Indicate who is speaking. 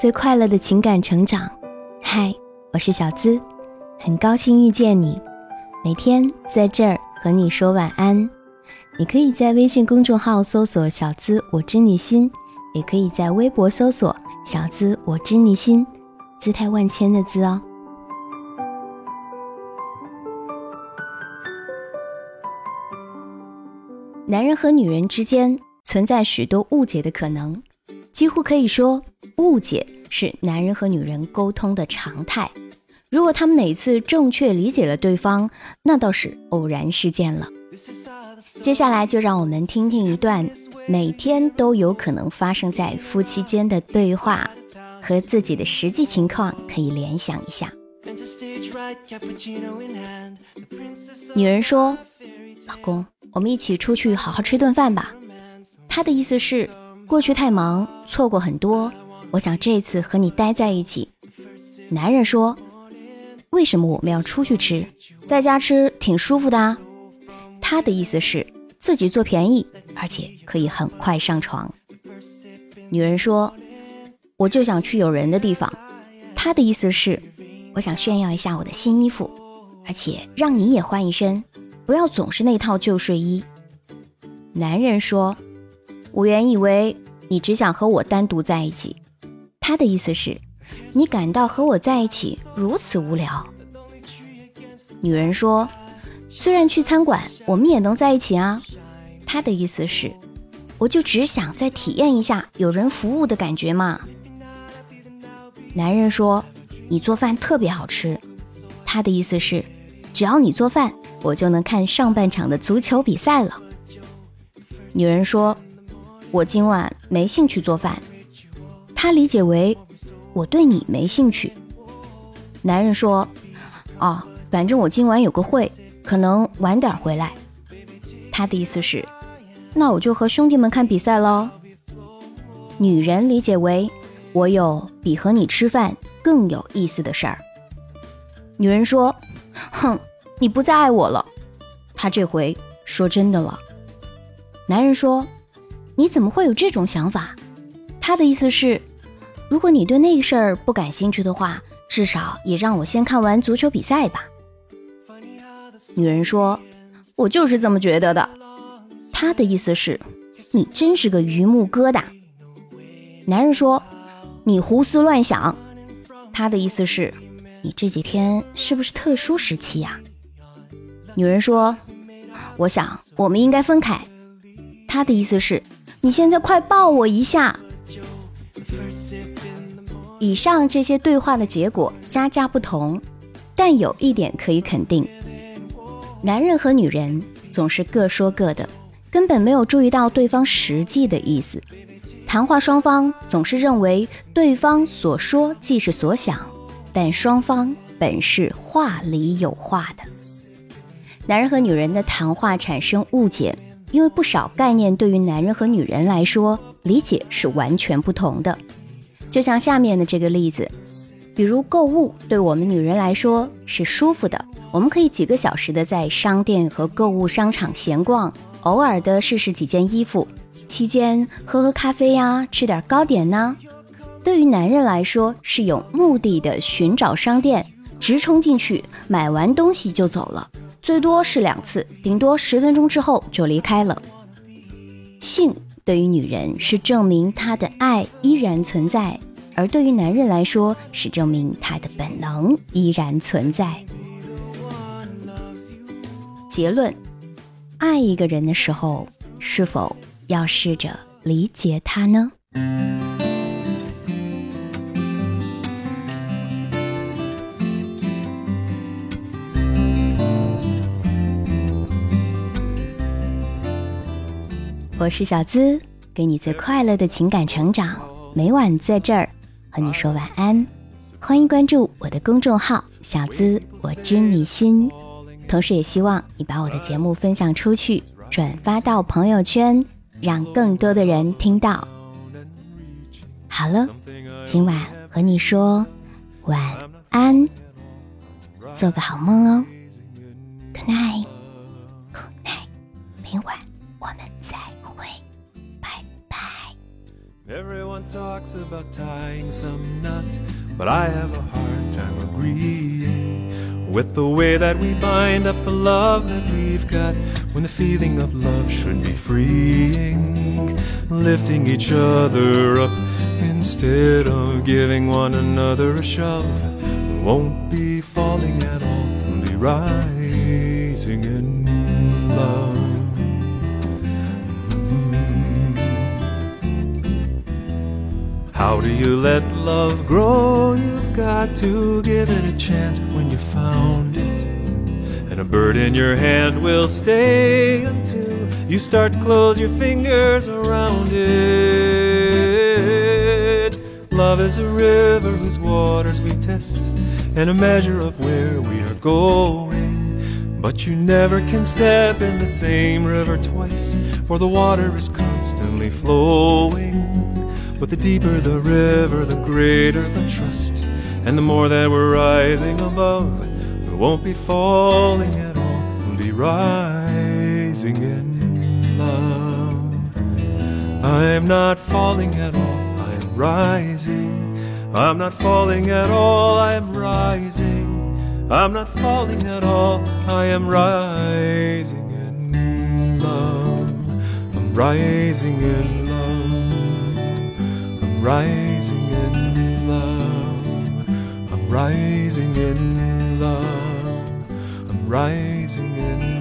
Speaker 1: 最快乐的情感成长。嗨，我是小资，很高兴遇见你。每天在这儿和你说晚安。你可以在微信公众号搜索“小资我知你心”，也可以在微博搜索“小资我知你心”，姿态万千的“资”哦。男人和女人之间存在许多误解的可能，几乎可以说，误解是男人和女人沟通的常态。如果他们哪次正确理解了对方，那倒是偶然事件了。接下来就让我们听听一段每天都有可能发生在夫妻间的对话，和自己的实际情况可以联想一下。女人说：“老公。”我们一起出去好好吃顿饭吧。她的意思是，过去太忙，错过很多。我想这次和你待在一起。男人说：“为什么我们要出去吃？在家吃挺舒服的啊。”他的意思是自己做便宜，而且可以很快上床。女人说：“我就想去有人的地方。”他的意思是，我想炫耀一下我的新衣服，而且让你也换一身。不要总是那套旧睡衣。男人说：“我原以为你只想和我单独在一起。”他的意思是，你感到和我在一起如此无聊。女人说：“虽然去餐馆，我们也能在一起啊。”他的意思是，我就只想再体验一下有人服务的感觉嘛。男人说：“你做饭特别好吃。”他的意思是，只要你做饭。我就能看上半场的足球比赛了。女人说：“我今晚没兴趣做饭。”他理解为我对你没兴趣。男人说：“哦，反正我今晚有个会，可能晚点回来。”他的意思是：“那我就和兄弟们看比赛喽。”女人理解为我有比和你吃饭更有意思的事儿。女人说：“哼。”你不再爱我了，他这回说真的了。男人说：“你怎么会有这种想法？”他的意思是，如果你对那个事儿不感兴趣的话，至少也让我先看完足球比赛吧。女人说：“我就是这么觉得的。”他的意思是，你真是个榆木疙瘩。男人说：“你胡思乱想。”他的意思是，你这几天是不是特殊时期呀？女人说：“我想我们应该分开。”他的意思是：“你现在快抱我一下。”以上这些对话的结果家家不同，但有一点可以肯定：男人和女人总是各说各的，根本没有注意到对方实际的意思。谈话双方总是认为对方所说即是所想，但双方本是话里有话的。男人和女人的谈话产生误解，因为不少概念对于男人和女人来说理解是完全不同的。就像下面的这个例子，比如购物对我们女人来说是舒服的，我们可以几个小时的在商店和购物商场闲逛，偶尔的试试几件衣服，期间喝喝咖啡呀，吃点糕点呢。对于男人来说是有目的的寻找商店，直冲进去买完东西就走了。最多是两次，顶多十分钟之后就离开了。性对于女人是证明她的爱依然存在，而对于男人来说是证明他的本能依然存在。结论：爱一个人的时候，是否要试着理解他呢？我是小资，给你最快乐的情感成长，每晚在这儿和你说晚安。欢迎关注我的公众号“小资我知你心”，同时也希望你把我的节目分享出去，转发到朋友圈，让更多的人听到。好了，今晚和你说晚安，做个好梦哦。Good night，Good night，明晚
Speaker 2: Everyone talks about tying some knot, but I have a hard time agreeing with the way that we bind up the love that we've got when the feeling of love should be freeing, lifting each other up instead of giving one another a shove. We won't be falling at all, be rising in How do you let love grow? You've got to give it a chance when you found it. And a bird in your hand will stay until you start to close your fingers around it. Love is a river whose waters we test, and a measure of where we are going. But you never can step in the same river twice, for the water is constantly flowing. But the deeper the river, the greater the trust. And the more that we're rising above, we won't be falling at all, we'll be rising in love. I'm not falling at all, I'm rising. I'm not falling at all, I'm rising. I'm not falling at all, I am rising in love. I'm rising in love rising in love. I'm rising in love. I'm rising in